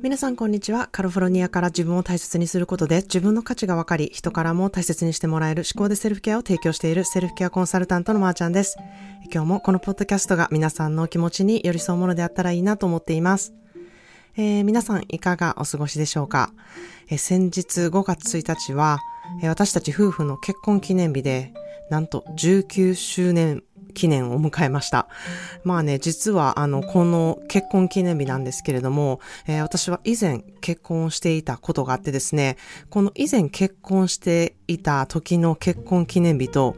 皆さんこんにちは。カリフォルニアから自分を大切にすることで自分の価値が分かり、人からも大切にしてもらえる思考でセルフケアを提供しているセルフケアコンサルタントのまーちゃんです。今日もこのポッドキャストが皆さんの気持ちに寄り添うものであったらいいなと思っています。えー、皆さんいかがお過ごしでしょうか、えー、先日5月1日は、えー、私たち夫婦の結婚記念日で、なんと19周年記念を迎えました。まあね、実はあの、この結婚記念日なんですけれども、えー、私は以前結婚していたことがあってですね、この以前結婚していた時の結婚記念日と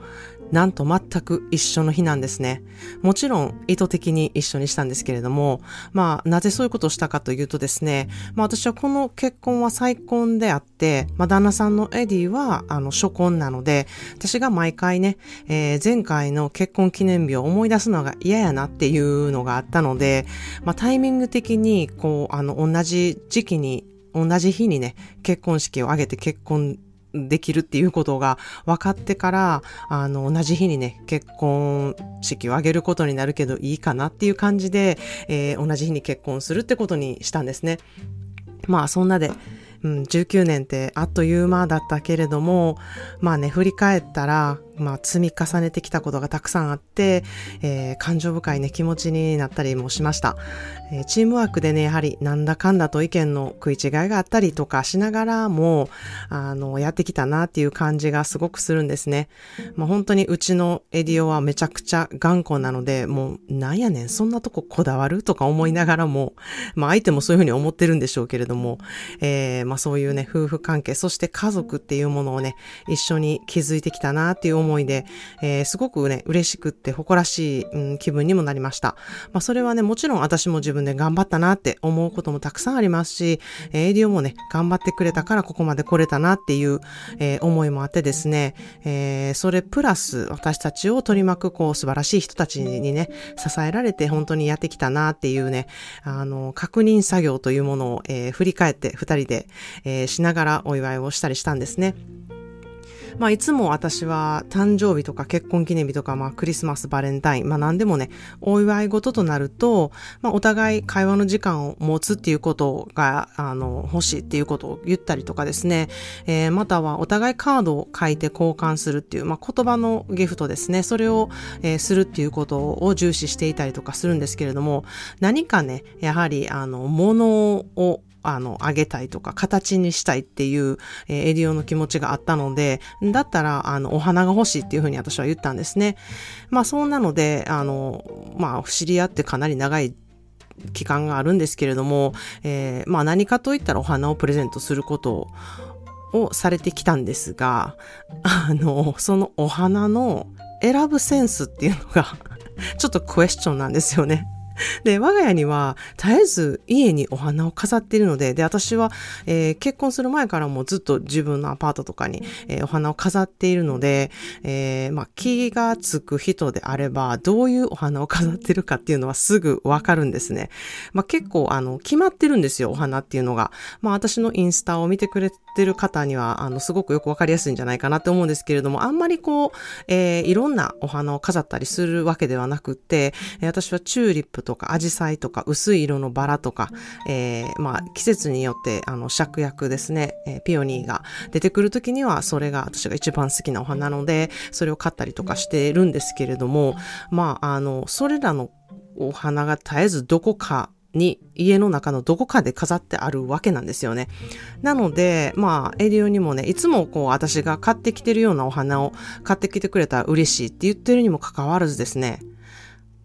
なんと全く一緒の日なんですね。もちろん意図的に一緒にしたんですけれども、まあ、なぜそういうことをしたかというとですね、まあ私はこの結婚は再婚であって、まあ旦那さんのエディは、あの、初婚なので、私が毎回ね、えー、前回の結婚記念日を思い出すのが嫌やなっていうのがあったので、まあタイミング的に、こう、あの、同じ時期に同じ日にね、結婚式を挙げて結婚できるっていうことが分かってから、あの、同じ日にね、結婚式を挙げることになるけどいいかなっていう感じで、えー、同じ日に結婚するってことにしたんですね。まあ、そんなで、うん、19年ってあっという間だったけれども、まあね、振り返ったら、まあ、積み重ねてきたことがたくさんあって、えー、感情深いね、気持ちになったりもしました。えー、チームワークでね、やはりなんだかんだと意見の食い違いがあったりとかしながらも、あの、やってきたなっていう感じがすごくするんですね。まあ、本当にうちのエディオはめちゃくちゃ頑固なので、もう、なんやねん、そんなとここだわるとか思いながらも、まあ、相手もそういうふうに思ってるんでしょうけれども、えー、まあ、そういうね、夫婦関係、そして家族っていうものをね、一緒に築いてきたなっていう思いで、えー、すごくね、嬉しくって誇らしい、うん、気分にもなりました。まあ、それはね、もちろん私も自分で頑張ったなって思うこともたくさんありますし、エディオもね、頑張ってくれたからここまで来れたなっていう、えー、思いもあってですね、えー、それプラス私たちを取り巻くこう素晴らしい人たちにね、支えられて本当にやってきたなっていうね、あの、確認作業というものを、えー、振り返って二人で、えー、しながらお祝いをしたりしたんですね。まあ、いつも私は誕生日とか結婚記念日とか、まあ、クリスマス、バレンタイン、まあ、何でもね、お祝い事となると、まあ、お互い会話の時間を持つっていうことが、あの、欲しいっていうことを言ったりとかですね、えー、またはお互いカードを書いて交換するっていう、まあ、言葉のギフトですね、それを、えー、するっていうことを重視していたりとかするんですけれども、何かね、やはり、あの、物をあの、あげたいとか、形にしたいっていう、えー、エディオの気持ちがあったので、だったら、あの、お花が欲しいっていうふうに私は言ったんですね。まあ、そうなので、あの、まあ、知り合ってかなり長い期間があるんですけれども、えー、まあ、何かといったらお花をプレゼントすることをされてきたんですが、あの、そのお花の選ぶセンスっていうのがちょっとクエスチョンなんですよね。で、我が家には絶えず家にお花を飾っているので、で、私は、えー、結婚する前からもずっと自分のアパートとかに、えー、お花を飾っているので、えー、まあ、気がつく人であれば、どういうお花を飾ってるかっていうのはすぐわかるんですね。まあ、結構、あの、決まってるんですよ、お花っていうのが。まあ、私のインスタを見てくれてる方には、あの、すごくよくわかりやすいんじゃないかなって思うんですけれども、あんまりこう、えー、いろんなお花を飾ったりするわけではなくって、私はチューリップとか、アジサイとか、薄い色のバラとか、えー、まあ、季節によって、あの、芍薬ですね、えー、ピオニーが出てくるときには、それが私が一番好きなお花なので、それを買ったりとかしてるんですけれども、まあ、あの、それらのお花が絶えずどこかに家の中のどこかで飾ってあるわけなんですよね。なので、まあ、エリオにもね、いつもこう私が買ってきてるようなお花を買ってきてくれたら嬉しいって言ってるにもかかわらずですね、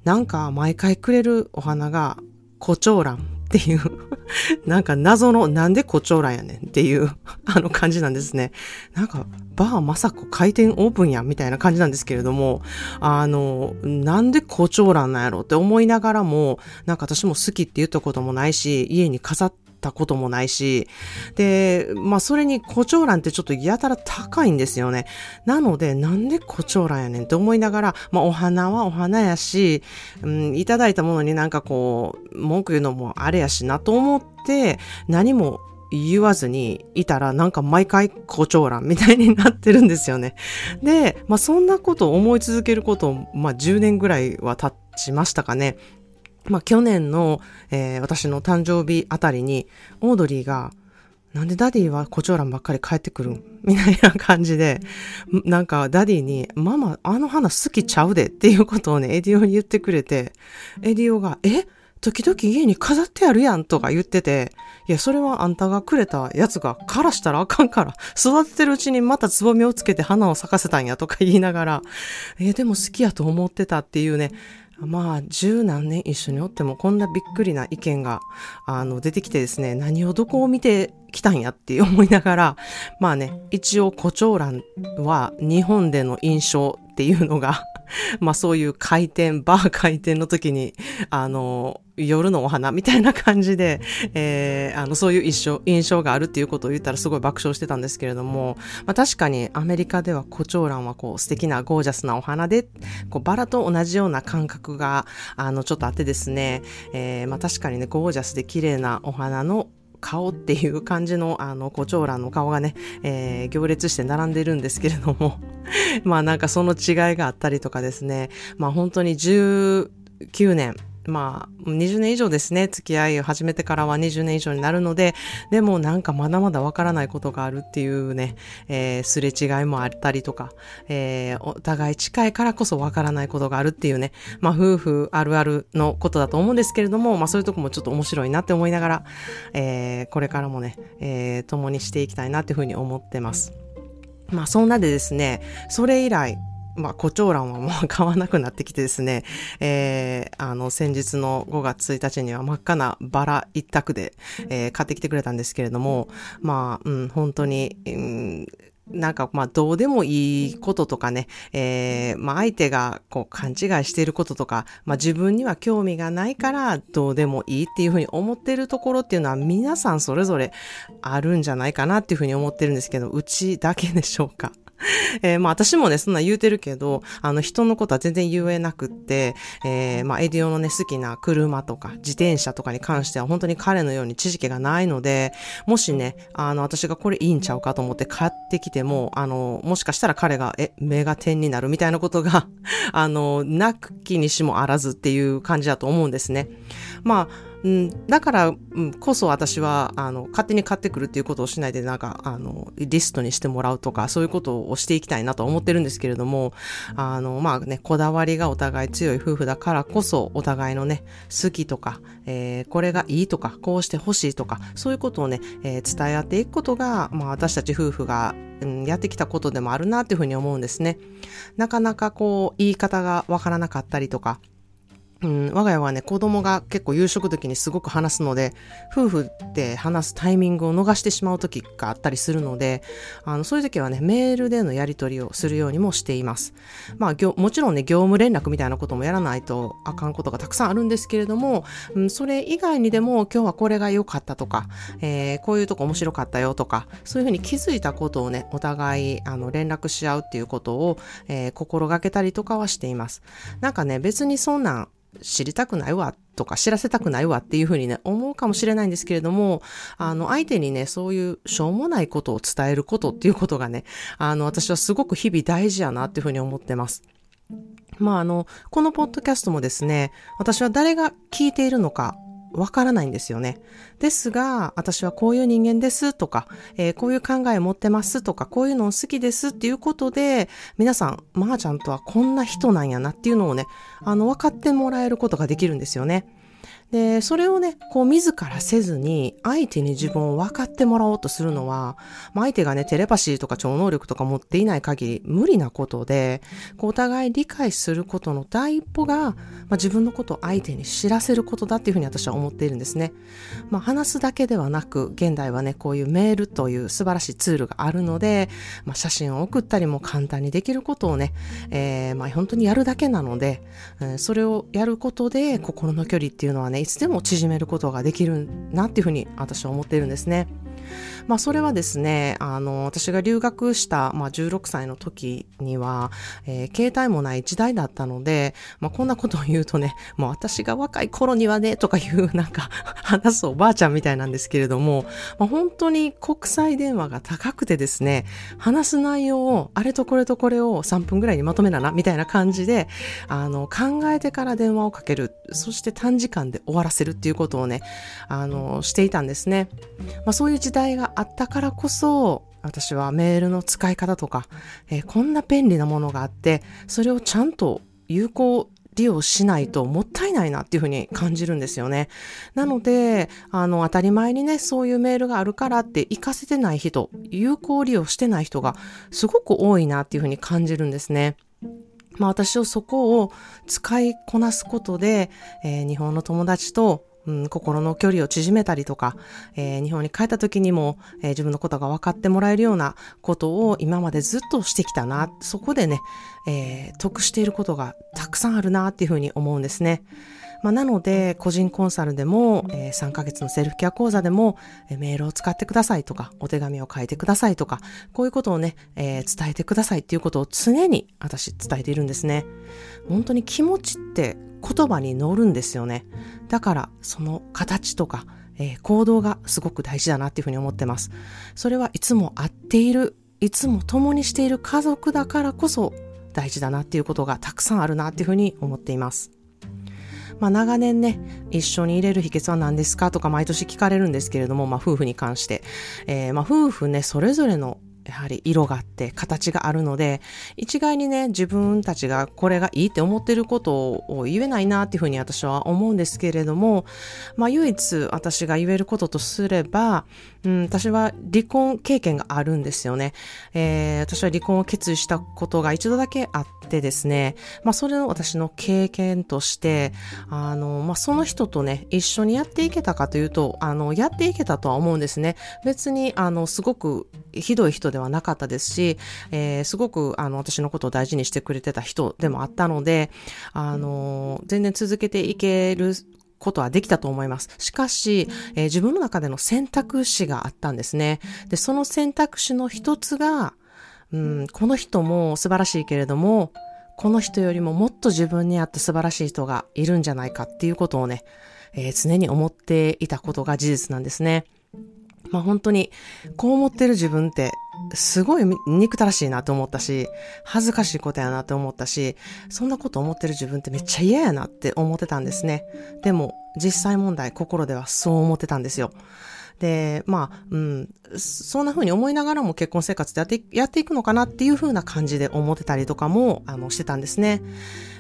なんか毎回くれるお花が胡蝶蘭っていう なんか謎のなんで胡蝶蘭やねんっていう あの感じなんですね。なんかバーまさこ開店オープンやんみたいな感じなんですけれども、あの、なんで胡蝶蘭なんやろって思いながらも、なんか私も好きって言ったこともないし、家に飾ってたこともないし、で、まあそれに胡蝶蘭ってちょっとやたら高いんですよね。なので、なんで胡蝶蘭やねんって思いながら、まあお花はお花やし、うん、いただいたものになんかこう、文句言うのもあれやしなと思って、何も言わずにいたらなんか毎回胡蝶蘭みたいになってるんですよね。で、まあそんなことを思い続けることを、まあ10年ぐらいは経ちましたかね。まあ去年の、えー、私の誕生日あたりに、オードリーが、なんでダディはコチョウランばっかり買ってくるん？みたいな感じで、なんかダディに、ママ、あの花好きちゃうでっていうことをね、エディオに言ってくれて、エディオが、え？時々家に飾ってあるやんとか言ってて、いや、それはあんたがくれたやつが枯らしたらあかんから、育ててるうちにまたつぼみをつけて花を咲かせたんやとか言いながら、えでも好きやと思ってたっていうね、まあ、十何年一緒におってもこんなびっくりな意見が、あの、出てきてですね、何をどこを見てきたんやって思いながら、まあね、一応、胡蝶蘭は日本での印象っていうのが まあそういう開店、バー開店の時に、あの、夜のお花みたいな感じで、えー、あの、そういう印象、印象があるっていうことを言ったらすごい爆笑してたんですけれども、まあ確かにアメリカではコチョウランはこう素敵なゴージャスなお花で、こうバラと同じような感覚が、あの、ちょっとあってですね、えー、まあ確かにね、ゴージャスで綺麗なお花の顔っていう感じの、あの、胡蝶蘭の顔がね、えー、行列して並んでるんですけれども、まあなんかその違いがあったりとかですね、まあ本当に19年、まあ、20年以上ですね。付き合いを始めてからは20年以上になるので、でもなんかまだまだわからないことがあるっていうね、えー、すれ違いもあったりとか、えー、お互い近いからこそわからないことがあるっていうね、まあ夫婦あるあるのことだと思うんですけれども、まあそういうとこもちょっと面白いなって思いながら、えー、これからもね、えー、共にしていきたいなっていうふうに思ってます。まあそんなでですね、それ以来、まあ、胡蝶蘭はもう買わなくなってきてですね、えー、あの、先日の5月1日には真っ赤なバラ一択で、えー、買ってきてくれたんですけれども、まあ、うん、本当に、うんなんか、まあ、どうでもいいこととかね、えー、まあ、相手が、こう、勘違いしていることとか、まあ、自分には興味がないから、どうでもいいっていうふうに思っているところっていうのは、皆さんそれぞれあるんじゃないかなっていうふうに思ってるんですけど、うちだけでしょうか？えー、まあ私もね、そんな言うてるけど、あの人のことは全然言えなくって、えー、まあエディオのね、好きな車とか自転車とかに関しては本当に彼のように知識がないので、もしね、あの私がこれいいんちゃうかと思って買ってきても、あの、もしかしたら彼が、え、目が点になるみたいなことが あの、なくきにしもあらずっていう感じだと思うんですね。まあ、うん、だから、うん、こそ私は、あの、勝手に買ってくるっていうことをしないで、なんか、あの、リストにしてもらうとか、そういうことをしていきたいなと思ってるんですけれども、あの、まあね、こだわりがお互い強い夫婦だからこそ、お互いのね、好きとか、えー、これがいいとか、こうしてほしいとか、そういうことをね、えー、伝え合っていくことが、まあ私たち夫婦が、うん、やってきたことでもあるなっていうふうに思うんですね。なかなかこう、言い方がわからなかったりとか、うん、我が家はね、子供が結構夕食時にすごく話すので、夫婦で話すタイミングを逃してしまう時があったりするので、あの、そういう時はね、メールでのやり取りをするようにもしています。まあ、もちろんね、業務連絡みたいなこともやらないとあかんことがたくさんあるんですけれども、うん、それ以外にでも今日はこれが良かったとか、えー、こういうとこ面白かったよとか、そういうふうに気づいたことをね、お互い、あの、連絡し合うっていうことを、えー、心がけたりとかはしています。なんかね、別にそんなん知りたくないわとか知らせたくないわっていうふうにね、思うかもしれないんですけれども、あの、相手にね、そういうしょうもないことを伝えることっていうことがね、あの、私はすごく日々大事やなっていうふうに思ってます。まあ、あの、このポッドキャストもですね、私は誰が聞いているのかわからないんですよね。ですが、私はこういう人間ですとか、えー、こういう考えを持ってますとか、こういうのを好きですっていうことで、皆さん、まー、ちゃんとはこんな人なんやなっていうのをね、あの、分かってもらえることができるんですよね。で、それをね、こう自らせずに、相手に自分を分かってもらおうとするのは、まあ、相手がね、テレパシーとか超能力とか持っていない限り無理なことで、こうお互い理解することの第一歩が、まあ、自分のことを相手に知らせることだっていうふうに私は思っているんですね。まあ、話すだけではなく、現代はね、こういうメールという素晴らしいツールがあるので、まあ、写真を送ったりも簡単にできることをね、えー、まあ、本当にやるだけなので、えー、それをやることで心の距離っていうのはね、ね、いつでも縮めることができるなっていうふうに私は思っているんですね。まあそれはですね、あの、私が留学した、まあ16歳の時には、えー、携帯もない時代だったので、まあこんなことを言うとね、もう私が若い頃にはね、とかいう なんか話すおばあちゃんみたいなんですけれども、まあ本当に国際電話が高くてですね、話す内容をあれとこれとこれを3分ぐらいにまとめなな、みたいな感じで、あの、考えてから電話をかける、そして短時間で終わらせるっていうことをね、あの、していたんですね。まあそういう時代があったからこそ、私はメールの使い方とか、えー、こんな便利なものがあって、それをちゃんと有効利用しないともったいないなっていうふうに感じるんですよね。なので、あの、当たり前にね、そういうメールがあるからって活かせてない人、有効利用してない人がすごく多いなっていうふうに感じるんですね。まあ私をそこを使いこなすことで、えー、日本の友達とうん、心の距離を縮めたりとか、えー、日本に帰った時にも、えー、自分のことが分かってもらえるようなことを今までずっとしてきたな。そこでね、えー、得していることがたくさんあるなっていうふうに思うんですね。まあ、なので、個人コンサルでも、えー、3ヶ月のセルフケア講座でも、えー、メールを使ってくださいとか、お手紙を書いてくださいとか、こういうことをね、えー、伝えてくださいっていうことを常に私伝えているんですね。本当に気持ちって言葉に乗るんですよね。だから、その形とか、えー、行動がすごく大事だなっていうふうに思ってます。それはいつも会っている、いつも共にしている家族だからこそ大事だなっていうことがたくさんあるなっていうふうに思っています。まあ、長年ね、一緒に入れる秘訣は何ですかとか毎年聞かれるんですけれども、まあ、夫婦に関して。えー、まあ、夫婦ね、それぞれのやはり色があって形があるので、一概にね、自分たちがこれがいいって思ってることを言えないなっていうふうに私は思うんですけれども、まあ唯一私が言えることとすれば、うん、私は離婚経験があるんですよね。えー、私は離婚を決意したことが一度だけあってですね、まあそれの私の経験として、あの、まあその人とね、一緒にやっていけたかというと、あの、やっていけたとは思うんですね。別に、あの、すごくひどい人ではなかったですし、えー、すごくあの私のことを大事にしてくれてた人でもあったので、あの、全然続けていけることはできたと思います。しかし、えー、自分の中での選択肢があったんですね。で、その選択肢の一つが、うん、この人も素晴らしいけれども、この人よりももっと自分に合った素晴らしい人がいるんじゃないかっていうことをね、えー、常に思っていたことが事実なんですね。まあ本当に、こう思ってる自分って、すごい憎たらしいなと思ったし、恥ずかしいことやなと思ったし、そんなこと思ってる自分ってめっちゃ嫌やなって思ってたんですね。でも、実際問題、心ではそう思ってたんですよ。で、まあ、うん、そんな風に思いながらも結婚生活でやってやっていくのかなっていう風な感じで思ってたりとかも、あの、してたんですね。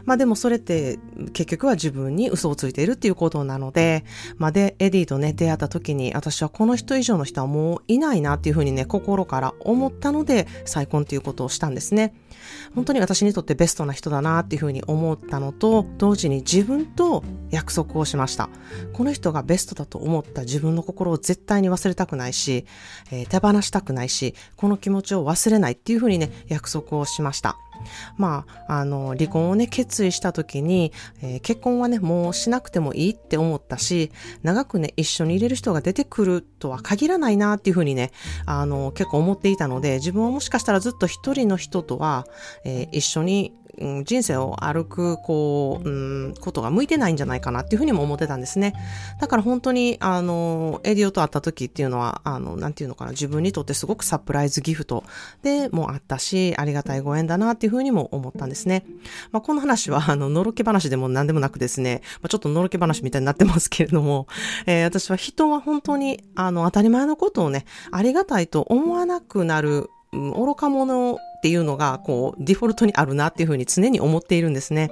まあでもそれって結局は自分に嘘をついているっていうことなので、まあで、エディとね、出会った時に私はこの人以上の人はもういないなっていうふうにね、心から思ったので再婚っていうことをしたんですね。本当に私にとってベストな人だなっていうふうに思ったのと、同時に自分と約束をしました。この人がベストだと思った自分の心を絶対に忘れたくないし、えー、手放したくないし、この気持ちを忘れないっていうふうにね、約束をしました。まあ、あの、離婚をね、決意した時に、えー、結婚はね、もうしなくてもいいって思ったし、長くね、一緒に入れる人が出てくるとは限らないなっていうふうにね、あの、結構思っていたので、自分はもしかしたらずっと一人の人とは、えー、一緒にうん、人生を歩く、こう、うん、ことが向いてないんじゃないかなっていうふうにも思ってたんですね。だから本当に、あの、エディオと会った時っていうのは、あの、なんていうのかな、自分にとってすごくサプライズギフトでもあったし、ありがたいご縁だなっていうふうにも思ったんですね。まあ、この話は、あの、のろけ話でも何でもなくですね、まあ、ちょっとのろけ話みたいになってますけれども、えー、私は人は本当に、あの、当たり前のことをね、ありがたいと思わなくなる、愚か者っていうのが、こう、デフォルトにあるなっていうふうに常に思っているんですね。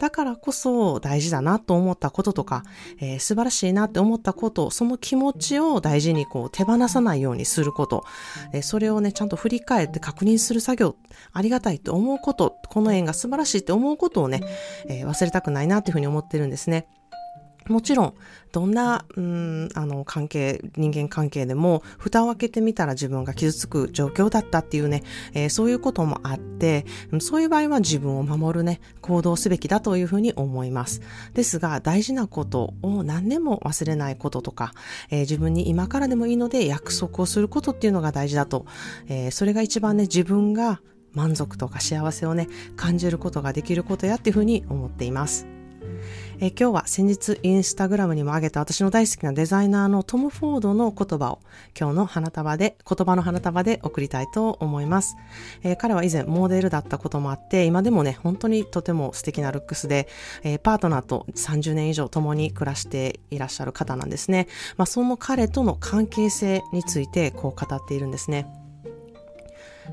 だからこそ大事だなと思ったこととか、えー、素晴らしいなって思ったこと、その気持ちを大事にこう手放さないようにすること、えー、それをね、ちゃんと振り返って確認する作業、ありがたいと思うこと、この縁が素晴らしいって思うことをね、えー、忘れたくないなっていうふうに思ってるんですね。もちろん、どんな、うん、あの、関係、人間関係でも、蓋を開けてみたら自分が傷つく状況だったっていうね、えー、そういうこともあって、そういう場合は自分を守るね、行動すべきだというふうに思います。ですが、大事なことを何年も忘れないこととか、えー、自分に今からでもいいので約束をすることっていうのが大事だと、えー、それが一番ね、自分が満足とか幸せをね、感じることができることやっていうふうに思っています。え今日は先日インスタグラムにも上げた私の大好きなデザイナーのトム・フォードの言葉を今日の花束で、言葉の花束で送りたいと思います。え、彼は以前モデルだったこともあって、今でもね、本当にとても素敵なルックスで、え、パートナーと30年以上共に暮らしていらっしゃる方なんですね。まあ、その彼との関係性についてこう語っているんですね。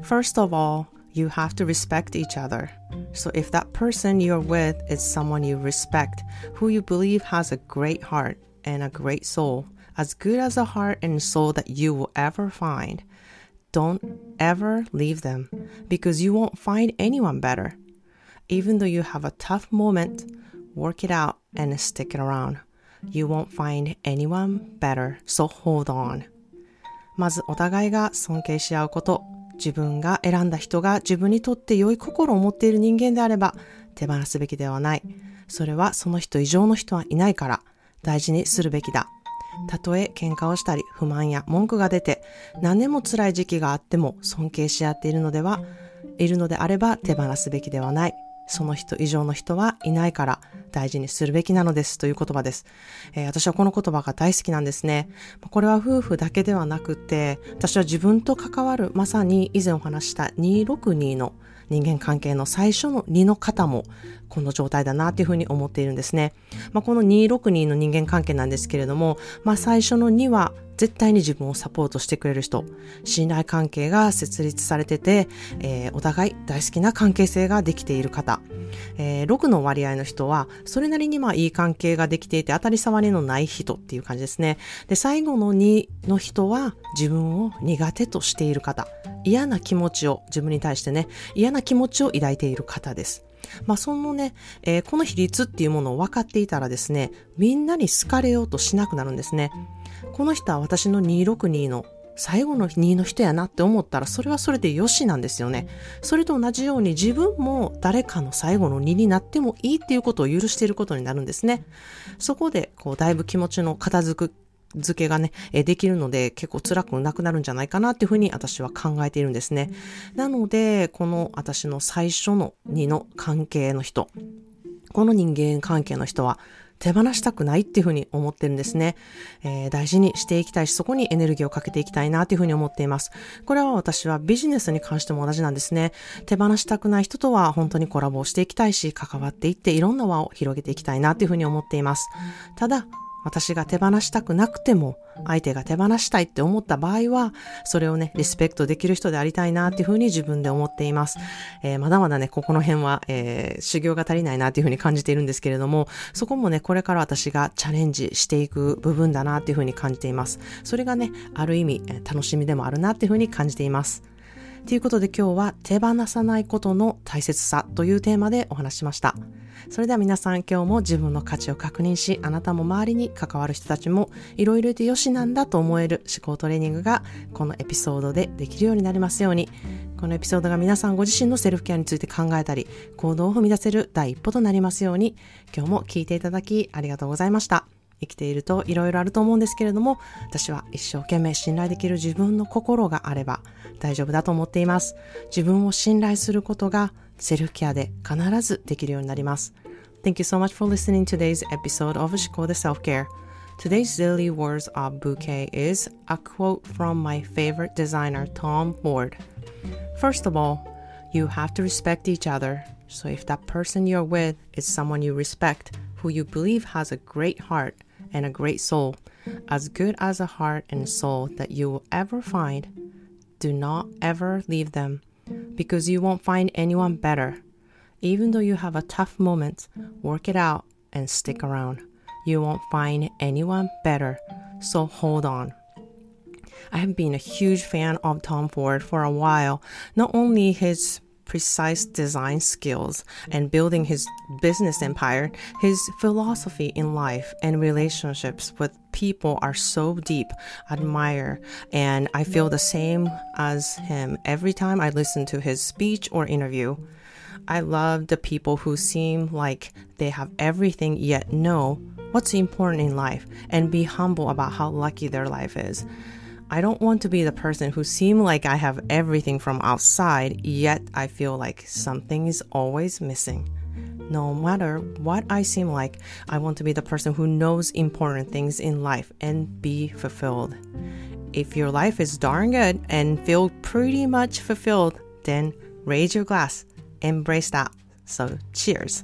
First of all, you have to respect each other. So if that person you're with is someone you respect, who you believe has a great heart and a great soul, as good as a heart and soul that you will ever find, don't ever leave them because you won't find anyone better. Even though you have a tough moment, work it out and stick it around. You won't find anyone better, so hold on. まずお互いが尊敬し合うこと、 自分が選んだ人が自分にとって良い心を持っている人間であれば手放すべきではない。それはその人以上の人はいないから大事にするべきだ。たとえ喧嘩をしたり不満や文句が出て何年も辛い時期があっても尊敬し合っているのでは、いるのであれば手放すべきではない。その人以上の人はいないから大事にするべきなのですという言葉です。えー、私はこの言葉が大好きなんですね。これは夫婦だけではなくて、私は自分と関わるまさに以前お話した262の人間関係の最初の2の方もこの状態だなというふうに思っているんですね。まあ、この262の人間関係なんですけれども、まあ、最初の2は絶対に自分をサポートしてくれる人、信頼関係が設立されてて、えー、お互い大好きな関係性ができている方、えー、6の割合の人は、それなりにまあいい関係ができていて当たり障りのない人っていう感じですね。で、最後の2の人は自分を苦手としている方、嫌な気持ちを、自分に対してね、嫌な気持ちを抱いている方です。まあ、そのね、えー、この比率っていうものを分かっていたらですね、みんなに好かれようとしなくなるんですね。この人は私の262の最後の2の人やなって思ったらそれはそれでよしなんですよね。それと同じように自分も誰かの最後の2になってもいいっていうことを許していることになるんですね。そこでこうだいぶ気持ちの片付く付けがね、できるので結構辛くなくなるんじゃないかなっていうふうに私は考えているんですね。なので、この私の最初の2の関係の人、この人間関係の人は手放したくないっていうふうに思ってるんですね、えー、大事にしていきたいし、そこにエネルギーをかけていきたいなっていうふうに思っています。これは私はビジネスに関しても同じなんですね。手放したくない人とは本当にコラボをしていきたいし、関わっていっていろんな輪を広げていきたいなっていうふうに思っています。ただ、私が手放したくなくても、相手が手放したいって思った場合は、それをね、リスペクトできる人でありたいなっていうふうに自分で思っています。えー、まだまだね、ここの辺は、えー、修行が足りないなっていうふうに感じているんですけれども、そこもね、これから私がチャレンジしていく部分だなっていうふうに感じています。それがね、ある意味、楽しみでもあるなっていうふうに感じています。ということで今日は手放さないことの大切さというテーマでお話しました。それでは皆さん今日も自分の価値を確認し、あなたも周りに関わる人たちもいろいろいてよしなんだと思える思考トレーニングがこのエピソードでできるようになりますように、このエピソードが皆さんご自身のセルフケアについて考えたり、行動を踏み出せる第一歩となりますように、今日も聞いていただきありがとうございました。生きていると色々あると思うんですけれども、私は一生懸命信頼できる自分の心があれば大丈夫だと思っています。自分を信頼することがセルフケアで必ずできるようになります。Thank you so much for listening to today's episode of 思考で Self-Care. Today's daily words of bouquet is a quote from my favorite designer, Tom Ford. First of all, you have to respect each other. So if that person you're with is someone you respect, who you believe has a great heart, and a great soul, as good as a heart and soul that you will ever find, do not ever leave them, because you won't find anyone better. Even though you have a tough moment, work it out and stick around. You won't find anyone better, so hold on. I have been a huge fan of Tom Ford for a while. Not only his precise design skills and building his business empire, his philosophy in life and relationships with people are so deep, admire, and I feel the same as him every time I listen to his speech or interview. I love the people who seem like they have everything yet know what's important in life and be humble about how lucky their life is. I don't want to be the person who seem like I have everything from outside, yet I feel like something is always missing. No matter what I seem like, I want to be the person who knows important things in life and be fulfilled. If your life is darn good and feel pretty much fulfilled, then raise your glass, embrace that. So, cheers.